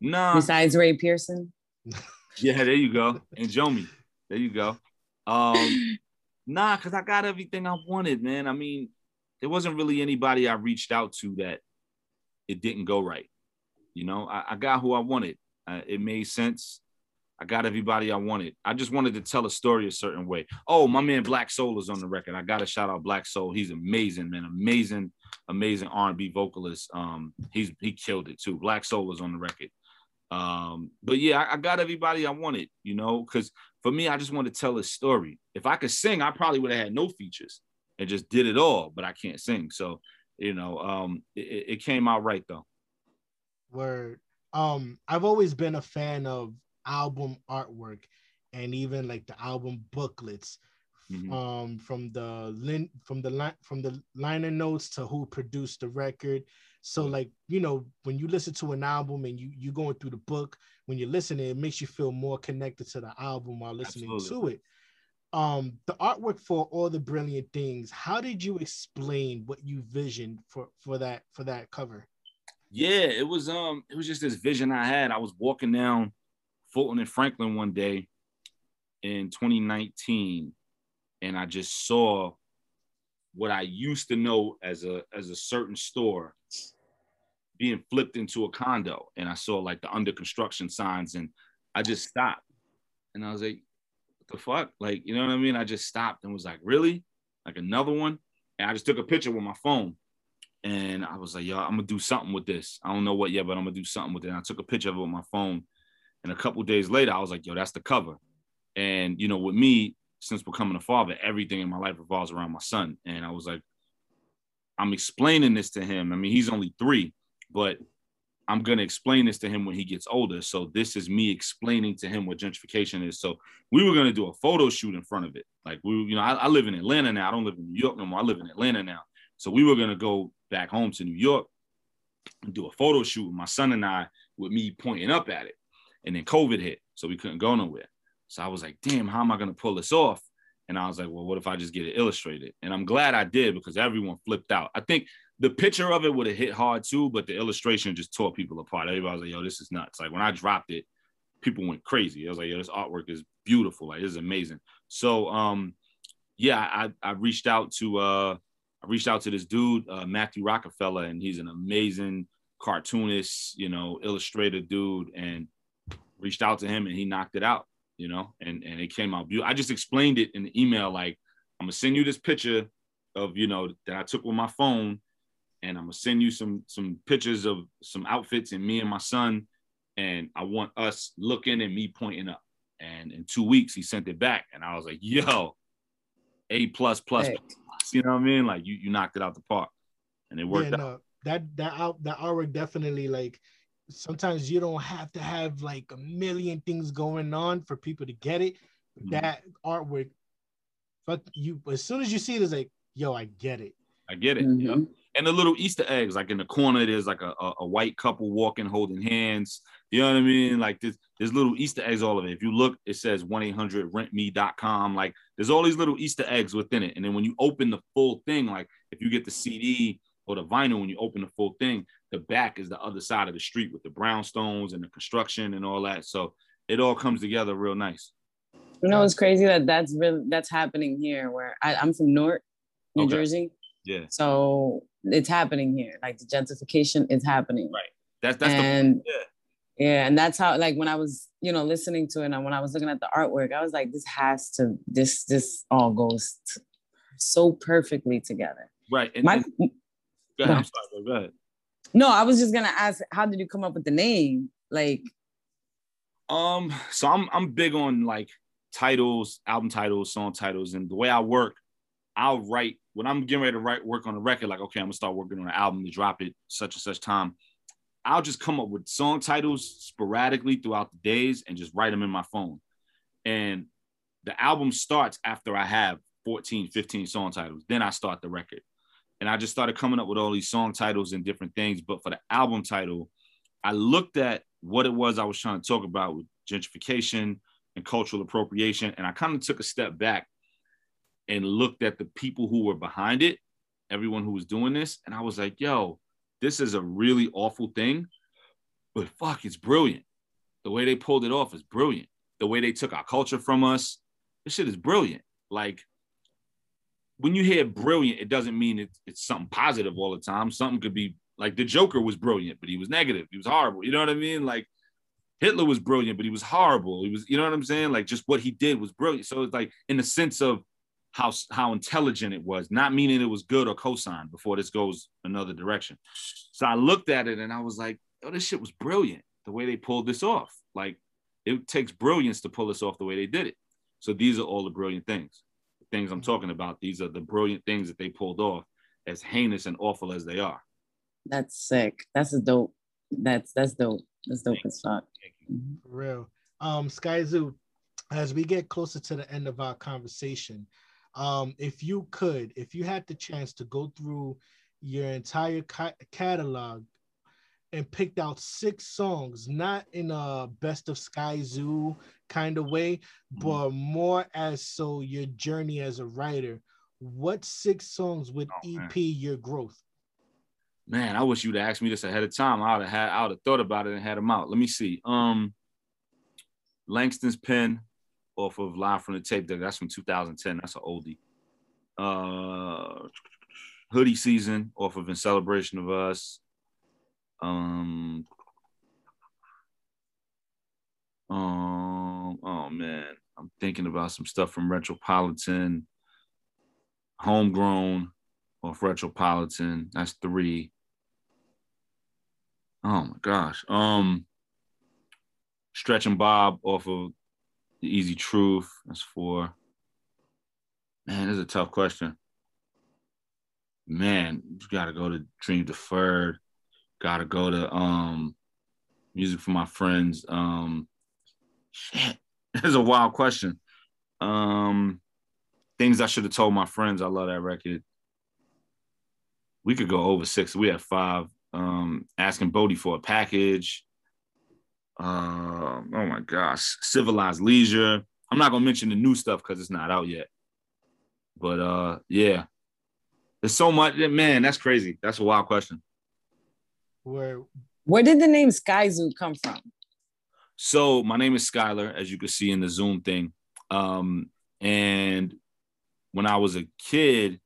Nah. Besides Ray Pearson. yeah, there you go. And Jomi. There you go. Um, nah, cause I got everything I wanted, man. I mean, there wasn't really anybody I reached out to that it didn't go right. You know, I, I got who I wanted. Uh, it made sense. I got everybody I wanted. I just wanted to tell a story a certain way. Oh, my man Black Soul is on the record. I got to shout out Black Soul. He's amazing, man. Amazing, amazing R&B vocalist. Um, he's he killed it too. Black Soul is on the record. Um, but yeah, I, I got everybody I wanted, you know, because for me, I just want to tell a story. If I could sing, I probably would have had no features and just did it all, but I can't sing. So, you know, um, it, it came out right though. Word. Um, I've always been a fan of album artwork and even like the album booklets. Mm-hmm. Um, from the lin from the line from the liner notes to who produced the record. So like you know when you listen to an album and you you going through the book when you're listening, it makes you feel more connected to the album while listening Absolutely. to it. Um, the artwork for all the brilliant things. How did you explain what you visioned for for that for that cover? Yeah, it was um it was just this vision I had. I was walking down Fulton and Franklin one day in 2019, and I just saw what I used to know as a as a certain store being flipped into a condo, and I saw like the under construction signs, and I just stopped, and I was like, "What the fuck?" Like, you know what I mean? I just stopped and was like, "Really? Like another one?" And I just took a picture with my phone, and I was like, "Yo, I'm gonna do something with this. I don't know what yet, but I'm gonna do something with it." And I took a picture of it with my phone, and a couple days later, I was like, yo, that's the cover. And, you know, with me, since becoming a father, everything in my life revolves around my son. And I was like, I'm explaining this to him. I mean, he's only three, but I'm going to explain this to him when he gets older. So this is me explaining to him what gentrification is. So we were going to do a photo shoot in front of it. Like we, you know, I, I, live in Atlanta now. I don't live in New York no more. I live in Atlanta now. So we were going to go back home to New York and do a photo shoot with my son and I with me pointing up at it. And then COVID hit, so we couldn't go nowhere. So I was like, damn, how am I gonna pull this off? And I was like, well, what if I just get it illustrated? And I'm glad I did because everyone flipped out. I think the picture of it would have hit hard too, but the illustration just tore people apart. Everybody was like, yo, this is nuts. Like when I dropped it, people went crazy. I was like, yo, this artwork is beautiful. Like this is amazing. So um, yeah, I, I reached out to uh I reached out to this dude, uh, Matthew Rockefeller, and he's an amazing cartoonist, you know, illustrator dude. And reached out to him and he knocked it out, you know, and, and it came out beautiful. I just explained it in the email, like, I'm gonna send you this picture of, you know, that I took with my phone, and I'm gonna send you some some pictures of some outfits and me and my son, and I want us looking and me pointing up. And in two weeks, he sent it back, and I was like, yo, A plus plus, hey. plus you know what I mean? Like you you knocked it out the park, and it worked yeah, out. that that out that artwork definitely like sometimes you don't have to have like a million things going on for people to get it. Mm-hmm. That artwork, but you as soon as you see it, it's like, yo, I get it. I get it. Mm-hmm. Yep. And the little Easter eggs, like in the corner, there's like a, a, a, white couple walking, holding hands. You know what I mean? Like this, there's little Easter eggs all of it. If you look, it says 1-800-RENTME.com. Like there's all these little Easter eggs within it. And then when you open the full thing, like if you get the CD or the vinyl, when you open the full thing, the back is the other side of the street with the brownstones and the construction and all that. So it all comes together real nice. You know, it's crazy that that's really that's happening here. Where I, am from Newark, New okay. Jersey. Yeah. So it's happening here. Like the gentrification is happening. Right. That's that's and, the yeah. Yeah, and that's how like when I was you know listening to it and when I was looking at the artwork, I was like, this has to this this all goes so perfectly together. Right. And, My, and, go ahead. I'm sorry. Go ahead. No, I was just gonna ask, how did you come up with the name? Like, um, so I'm I'm big on like titles, album titles, song titles, and the way I work, I'll write when I'm getting ready to write work on a record. Like, okay, I'm gonna start working on an album to drop it such and such time. I'll just come up with song titles sporadically throughout the days and just write them in my phone. And the album starts after I have 14, 15 song titles. Then I start the record and I just started coming up with all these song titles and different things. But for the album title, I looked at what it was I was trying to talk about with gentrification and cultural appropriation, and I kind of took a step back and looked at the people who were behind it, everyone who was doing this, and I was like, "Yo, this is a really awful thing, but fuck, it's brilliant. The way they pulled it off is brilliant. The way they took our culture from us, this shit is brilliant. Like." when you hear brilliant, it doesn't mean it's, it's something positive all the time. Something could be like the Joker was brilliant, but he was negative. He was horrible. You know what I mean? Like Hitler was brilliant, but he was horrible. He was, you know what I'm saying? Like just what he did was brilliant. So it's like in the sense of how how intelligent it was, not meaning it was good or cosigned before this goes another direction. So I looked at it and I was like, oh, this shit was brilliant. The way they pulled this off. Like it takes brilliance to pull this off the way they did it. So these are all the brilliant things. The things I'm talking about, these are the brilliant things that they pulled off, as heinous and awful as they are. That's sick. That's a dope. That's that's dope. That's dope as fuck. For real. Um, Skyzoo, as we get closer to the end of our conversation, um, if you could, if you had the chance to go through your entire ca- catalog and picked out six songs, not in a best of Skyzoo kind of way, Mm-hmm. but more as so your journey as a writer, what six songs would Oh, man. EP your growth? Man, I wish you'd asked me this ahead of time. I would have had, I would have thought about it and had them out. Let me see. Um, Langston's pen off of Live from the Tape Deck. That's from 2010. That's an oldie. Uh, Hoodie Season off of In Celebration of Us. Um, um, oh man, I'm thinking about some stuff from Retropolitan, Homegrown off Retropolitan. That's three. Oh my gosh. Um, Stretch and Bob off of The Easy Truth. That's four. Man, this is a tough question. Man, you gotta go to Dream Deferred. Gotta go to um music for my friends. Um shit. This is a wild question. Um things I should have told my friends. I love that record. We could go over six. We have five. Um, asking Bodie for a package. Um, oh my gosh, civilized leisure. I'm not gonna mention the new stuff because it's not out yet. But uh, yeah, there's so much. Man, that's crazy. That's a wild question. Where Where did the name Skyzoo come from? So my name is Skylar, as you can see in the Zoom thing. Um, and when I was a kid,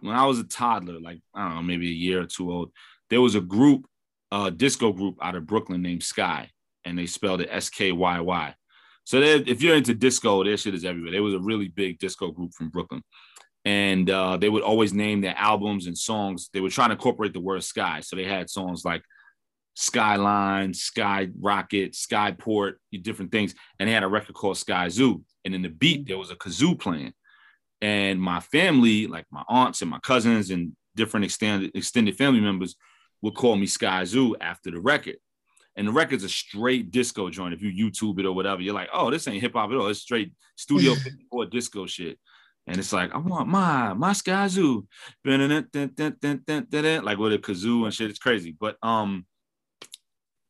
when I was a toddler, like I don't know, maybe a year or two old, there was a group, a disco group out of Brooklyn named Sky, and they spelled it S K Y Y. So they- if you're into disco, their shit is everywhere. There was a really big disco group from Brooklyn, and uh, they would always name their albums and songs. They were trying to incorporate the word sky, so they had songs like Skyline, Sky Rocket, Skyport, different things. And they had a record called Skyzoo. And in the beat, there was a kazoo playing. And my family, like my aunts and my cousins and different extended extended family members, would call me Skyzoo after the record. And the record's a straight disco joint. If you YouTube it or whatever, you're like, oh, this ain't hip hop at all. It's straight Studio 54 disco shit. And it's like, I want my my Skyzoo. Like with a kazoo and shit. It's crazy. But um,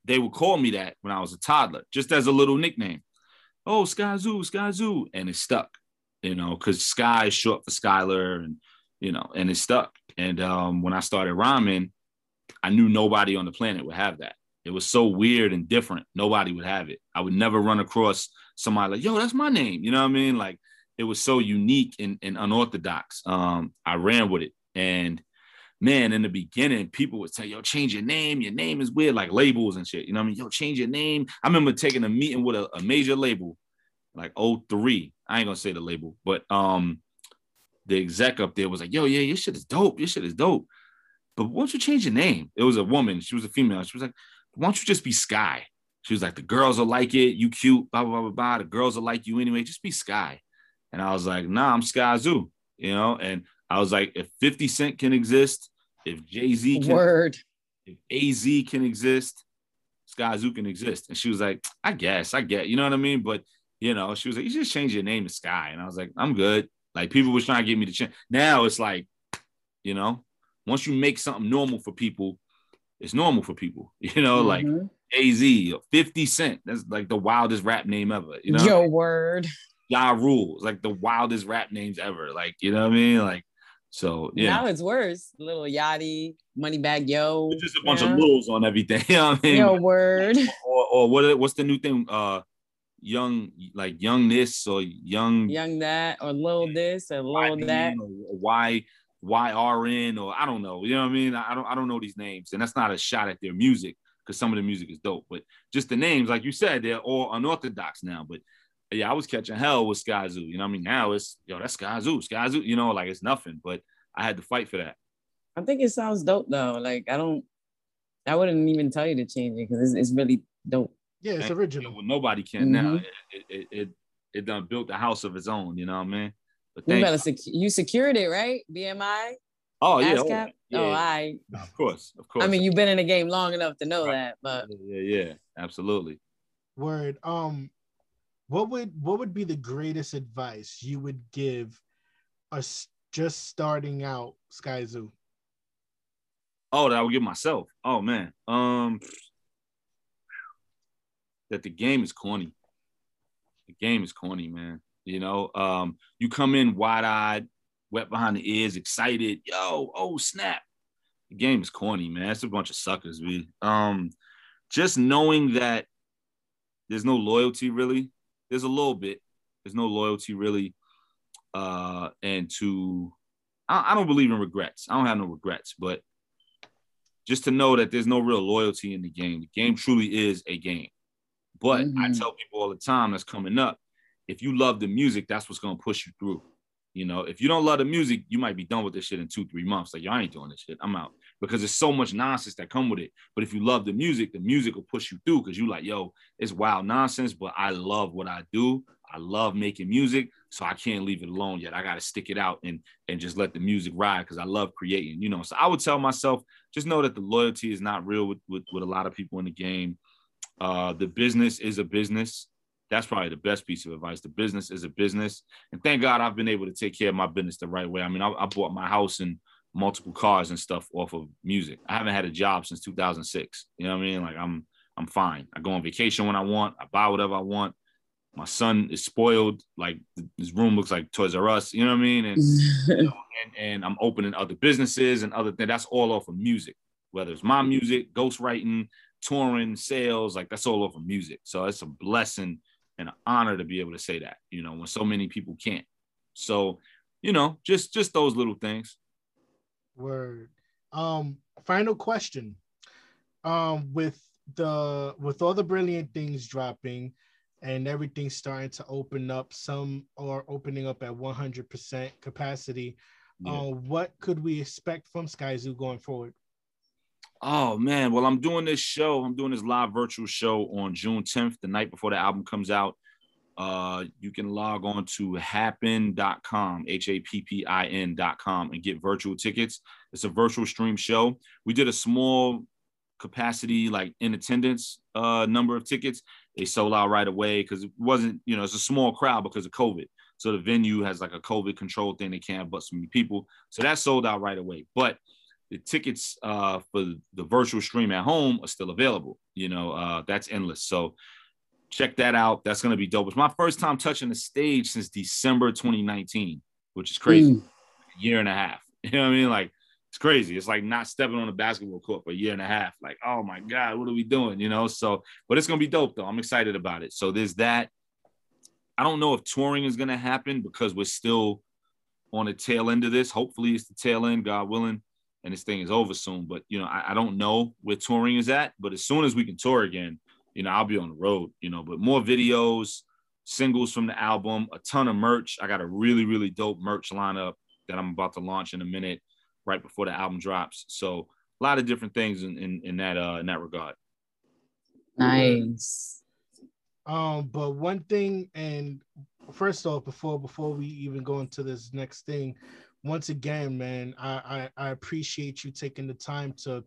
they would call me that when I was a toddler, just as a little nickname. Oh, Skyzoo, Sky Zoo. And it stuck, you know, because Sky is short for Skylar and, you know, and it stuck. And um, when I started rhyming, I knew nobody on the planet would have that. It was so weird and different. Nobody would have it. I would never run across somebody like, yo, that's my name. You know what I mean? Like it was so unique and, and unorthodox. Um, I ran with it. And man, in the beginning, people would say, yo, change your name. Your name is weird, like labels and shit. You know what I mean? Yo, change your name. I remember taking a meeting with a, a major label, like 03. I ain't gonna say the label, but um the exec up there was like, yo, yeah, your shit is dope. Your shit is dope. But why don't you change your name? It was a woman. She was a female. She was like, why don't you just be Sky? She was like, the girls will like it. You cute, blah, blah, blah, blah. The girls will like you anyway. Just be Sky. And I was like, nah, I'm Skyzoo, you know? And I was like, if 50 Cent can exist, if Jay-Z can, Word. if AZ can exist, Skyzoo can exist. And she was like, I guess, I get, you know what I mean? But, you know, she was like, you just change your name to Sky. And I was like, I'm good. Like people was trying to get me to change. Now it's like, you know, once you make something normal for people, it's normal for people, you know, like Mhm. AZ, 50 Cent. That's like the wildest rap name ever, you know? Yo, word. Ja Rules, like the wildest rap names ever. Like, you know what I mean? Like, so yeah. Now it's worse. Little Yachty, Moneybag Yo. It's just a bunch yeah. of littles on everything. You know what I mean? Yo, word. Or, or what what's the new thing? Uh young like young this or young Young that or little this or little that. or Y YRN or I don't know. You know what I mean? I don't I don't know these names. And that's not a shot at their music, because some of the music is dope. But just the names, like you said, they're all unorthodox now. But yeah, I was catching hell with Skyzoo. You know what I mean? Now it's yo, that's Skyzoo, Skyzoo. You know, like it's nothing. But I had to fight for that. I think it sounds dope though. Like I don't, I wouldn't even tell you to change it because it's, it's really dope. Yeah, it's original. you know, nobody can now. Mhm. It, it it it done built a house of its own. You know what I mean? But You better sec- you secured it, right? BMI, oh yeah, oh, yeah, oh, I. of course, of course. I mean, you've been in the game long enough to know Right. that, but yeah, yeah, yeah, absolutely. Word. Um, what would what would be the greatest advice you would give us just starting out Skyzoo? Oh, that I would give myself. Oh man. Um that the game is corny. The game is corny, man. You know, um, you come in wide-eyed, wet behind the ears, excited. Yo, oh snap. The game is corny, man. It's a bunch of suckers, we. Um, just knowing that there's no loyalty really. There's a little bit. There's no loyalty really. Uh, and to I, I don't believe in regrets. I don't have no regrets, but just to know that there's no real loyalty in the game. The game truly is a game. But I Mhm. tell people all the time that's coming up, if you love the music, that's what's gonna push you through. You know, if you don't love the music, you might be done with this shit in two, three months. Like, y'all ain't doing this shit. I'm out. Because there's so much nonsense that come with it. But if you love the music, the music will push you through because you like, yo, it's wild nonsense, but I love what I do. I love making music. So I can't leave it alone yet. I gotta stick it out and and just let the music ride because I love creating, you know. So I would tell myself, just know that the loyalty is not real with, with, with a lot of people in the game. Uh, the business is a business. That's probably the best piece of advice. The business is a business. And thank God I've been able to take care of my business the right way. I mean, I, I bought my house and multiple cars and stuff off of music. I haven't had a job since 2006. You know what I mean? Like I'm I'm fine. I go on vacation when I want. I buy whatever I want. My son is spoiled. Like his room looks like Toys R Us. You know what I mean? And you know, and, and I'm opening other businesses and other things. That's all off of music, whether it's my music, ghostwriting, touring, sales, like that's all off of music. So it's a blessing an honor to be able to say that, you know, when so many people can't. So, you know, just just those little things. Word. Um, final question. Um, with the with all the brilliant things dropping and everything starting to open up, some are opening up at 100% capacity. Yeah. Uh, what could we expect from Skyzoo going forward? Oh man, well, I'm doing this show. I'm doing this live virtual show on June 10th, the night before the album comes out. Uh, you can log on to happin.com, H-A-P-P-I-N.com, and get virtual tickets. It's a virtual stream show. We did a small capacity, like in attendance uh number of tickets. They sold out right away because it wasn't, you know, it's a small crowd because of COVID. So the venue has like a COVID control thing. They can't but so many people. So that sold out right away. But the tickets uh, for the virtual stream at home are still available. You know, uh, that's endless. So check that out. That's gonna be dope. It's my first time touching the stage since December 2019, which is crazy. Mm. A year and a half. You know what I mean? Like it's crazy. It's like not stepping on a basketball court for a year and a half. Like, oh my God, what are we doing? You know, so but it's gonna be dope though. I'm excited about it. So there's that. I don't know if touring is gonna happen because we're still on the tail end of this. Hopefully it's the tail end, God willing, and this thing is over soon. But you know, I, I don't know where touring is at. But as soon as we can tour again, you know, I'll be on the road, you know, but more videos, singles from the album, a ton of merch. I got a really, really dope merch lineup that I'm about to launch in a minute, right before the album drops. So a lot of different things in, in, in that uh in that regard. Nice. Um, but one thing, and first off, before before we even go into this next thing, once again, man, I I, I appreciate you taking the time to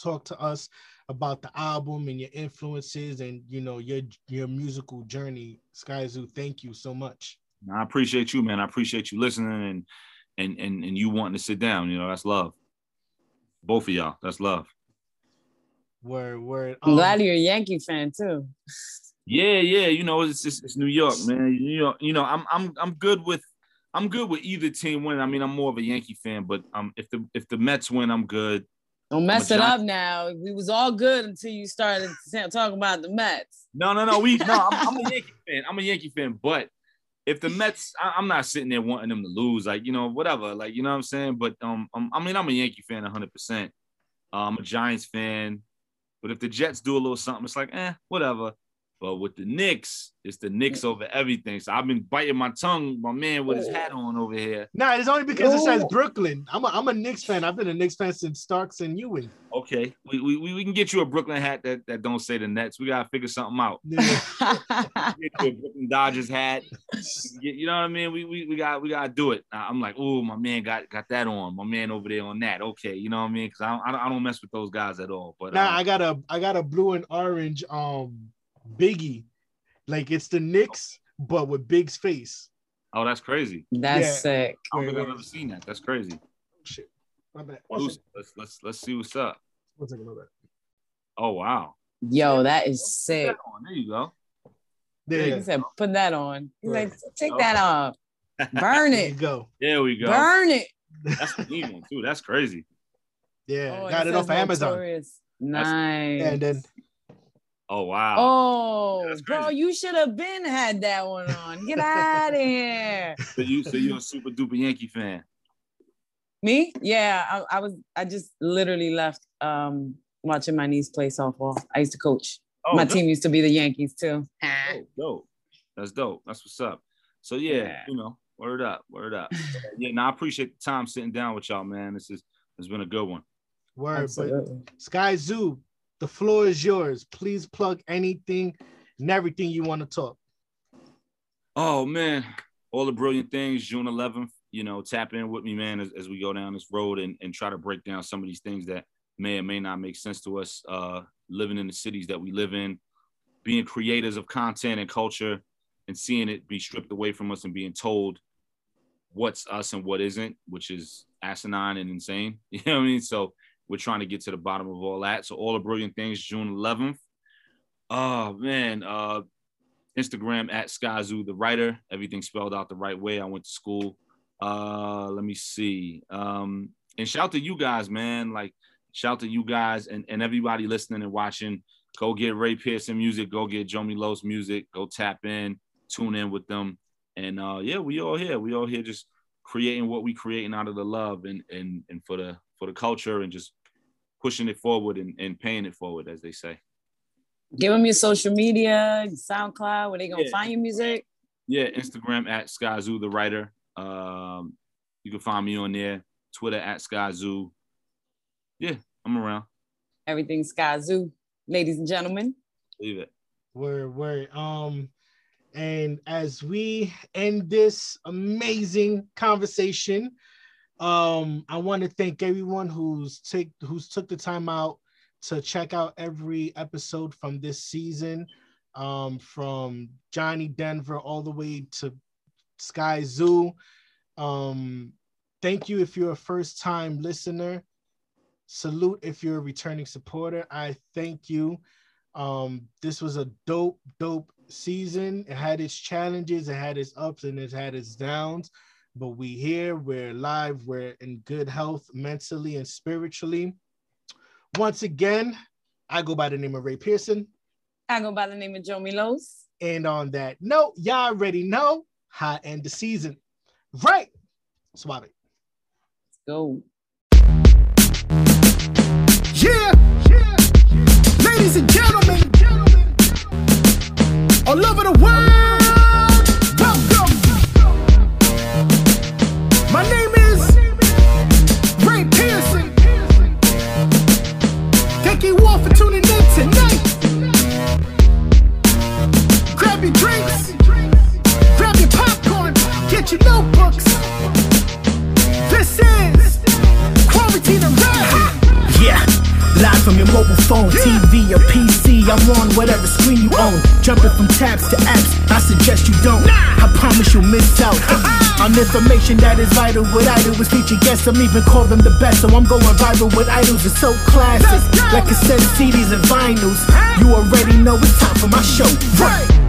talk to us about the album and your influences and you know your your musical journey. Skyzoo, thank you so much. I appreciate you, man. I appreciate you listening and and and and you wanting to sit down. You know, that's love. Both of y'all, that's love. Word, word. I'm Um, glad you're a Yankee fan too. Yeah, yeah. You know, it's it's, it's New York, man. You know, you know, I'm I'm I'm good with I'm good with either team winning. I mean, I'm more of a Yankee fan, but um, if the if the Mets win, I'm good. Don't mess it up now. We was all good until you started talking about the Mets. No, no, no. We no. I'm, I'm a Yankee fan. I'm a Yankee fan, but if the Mets, I, I'm not sitting there wanting them to lose. Like you know, whatever. Like you know what I'm saying. But um, um I mean, I'm a Yankee fan 100. percent I'm a Giants fan. But if the Jets do a little something, it's like, eh, whatever. But with the Knicks, it's the Knicks over everything. So I've been biting my tongue, my man with his hat on over here. Nah, it's only because it says Brooklyn. I'm a, I'm a Knicks fan. I've been a Knicks fan since Starks and Ewing. Okay, we, we, we we can get you a Brooklyn hat that, that don't say the Nets. We gotta figure something out. Yeah. Get you a Brooklyn Dodgers hat. You you know what I mean? We we, we got we gotta do it. I'm like, oh, my man got got that on. My man over there on that. Okay, you know what I mean? Because I don't, I don't mess with those guys at all. But Nah, uh, I got a I got a blue and orange um Biggie. Like it's the Knicks, but with Big's face. oh, that's crazy. That's Yeah. sick. I don't think I've wait. ever seen that. That's crazy. Shit. My bad. One Loose. second. Let's let's let's see what's up. One second, my bad. Oh wow. Yo, that is sick. that. There you go. There, He said, put that on. He's Right. like, take that off. Burn there it. go. There we go. Burn it. That's a neat one too. That's crazy. Yeah, Oh, got it, says off of Amazon. Notorious. Nice. And then Oh wow. Oh, bro, you should have been had that one on. Get out of here. So you so you're a super duper Yankee fan. Me? Yeah, I, I was. I just literally left um watching my niece play softball. I used to coach. Oh, my dope. team used to be the Yankees too. Dope, dope. That's dope. That's what's up. So yeah, Yeah. you know, word up, word up. yeah, now I appreciate the time sitting down with y'all, man. This is it's been a good one. word, but Skyzoo, the floor is yours. Please plug anything and everything you want to talk. Oh man, all the brilliant things. June 11th. You know, tap in with me, man, as, as we go down this road and, and try to break down some of these things that may or may not make sense to us. Uh, living in the cities that we live in, being creators of content and culture, and seeing it be stripped away from us and being told what's us and what isn't, which is asinine and insane. You know what I mean? So we're trying to get to the bottom of all that. So all the brilliant things, June 11th. Oh man, uh, Instagram at Skyzoo the writer. Everything spelled out the right way. I went to school. Uh, let me see. Um, and shout to you guys, man. Like shout to you guys and, and everybody listening and watching. Go get Ray Pearson music. Go get Jomi Lowe's music. Go tap in, tune in with them. And uh, yeah, we all here. We all here just creating what we creating out of the love and and and for the for the culture and just pushing it forward and, and paying it forward, as they say. Give them your social media, SoundCloud, where they gonna Yeah. find your music. Yeah, Instagram at Skyzoo the writer. Um, you can find me on there. Twitter at Skyzoo. Yeah, I'm around. Everything Skyzoo, ladies and gentlemen. Leave it. Word, word. Um, and as we end this amazing conversation, um, I want to thank everyone who's take who's took the time out to check out every episode from this season, um, from Johnny Denver all the way to Skyzoo. Um, thank you if you're a first time listener. Salute if you're a returning supporter. I thank you. Um, this was a dope, dope season. It had its challenges, it had its ups, and it had its downs. But we here, we're live, we're in good health mentally and spiritually. Once again, I go by the name of Ray Pearson. I go by the name of Joe Milos. And on that note, y'all already know how to end the season. Right. Swab it. Go. Yeah, yeah. ladies and gentlemen, gentlemen, all over the world, tonight. Grab your drinks, grab your popcorn, get your notebooks. This is Quarantine and Rap. Yeah. Live from your mobile phone, TV, or PC. I'm on whatever screen you own. Jumping from tabs to apps, I suggest you don't. I promise you'll miss out on information that is vital. What I do is feature guests, I'm even call them the best. So I'm going viral with idols, it's so classic. Like cassette CDs and vinyls. You already know it's time for my show. Right.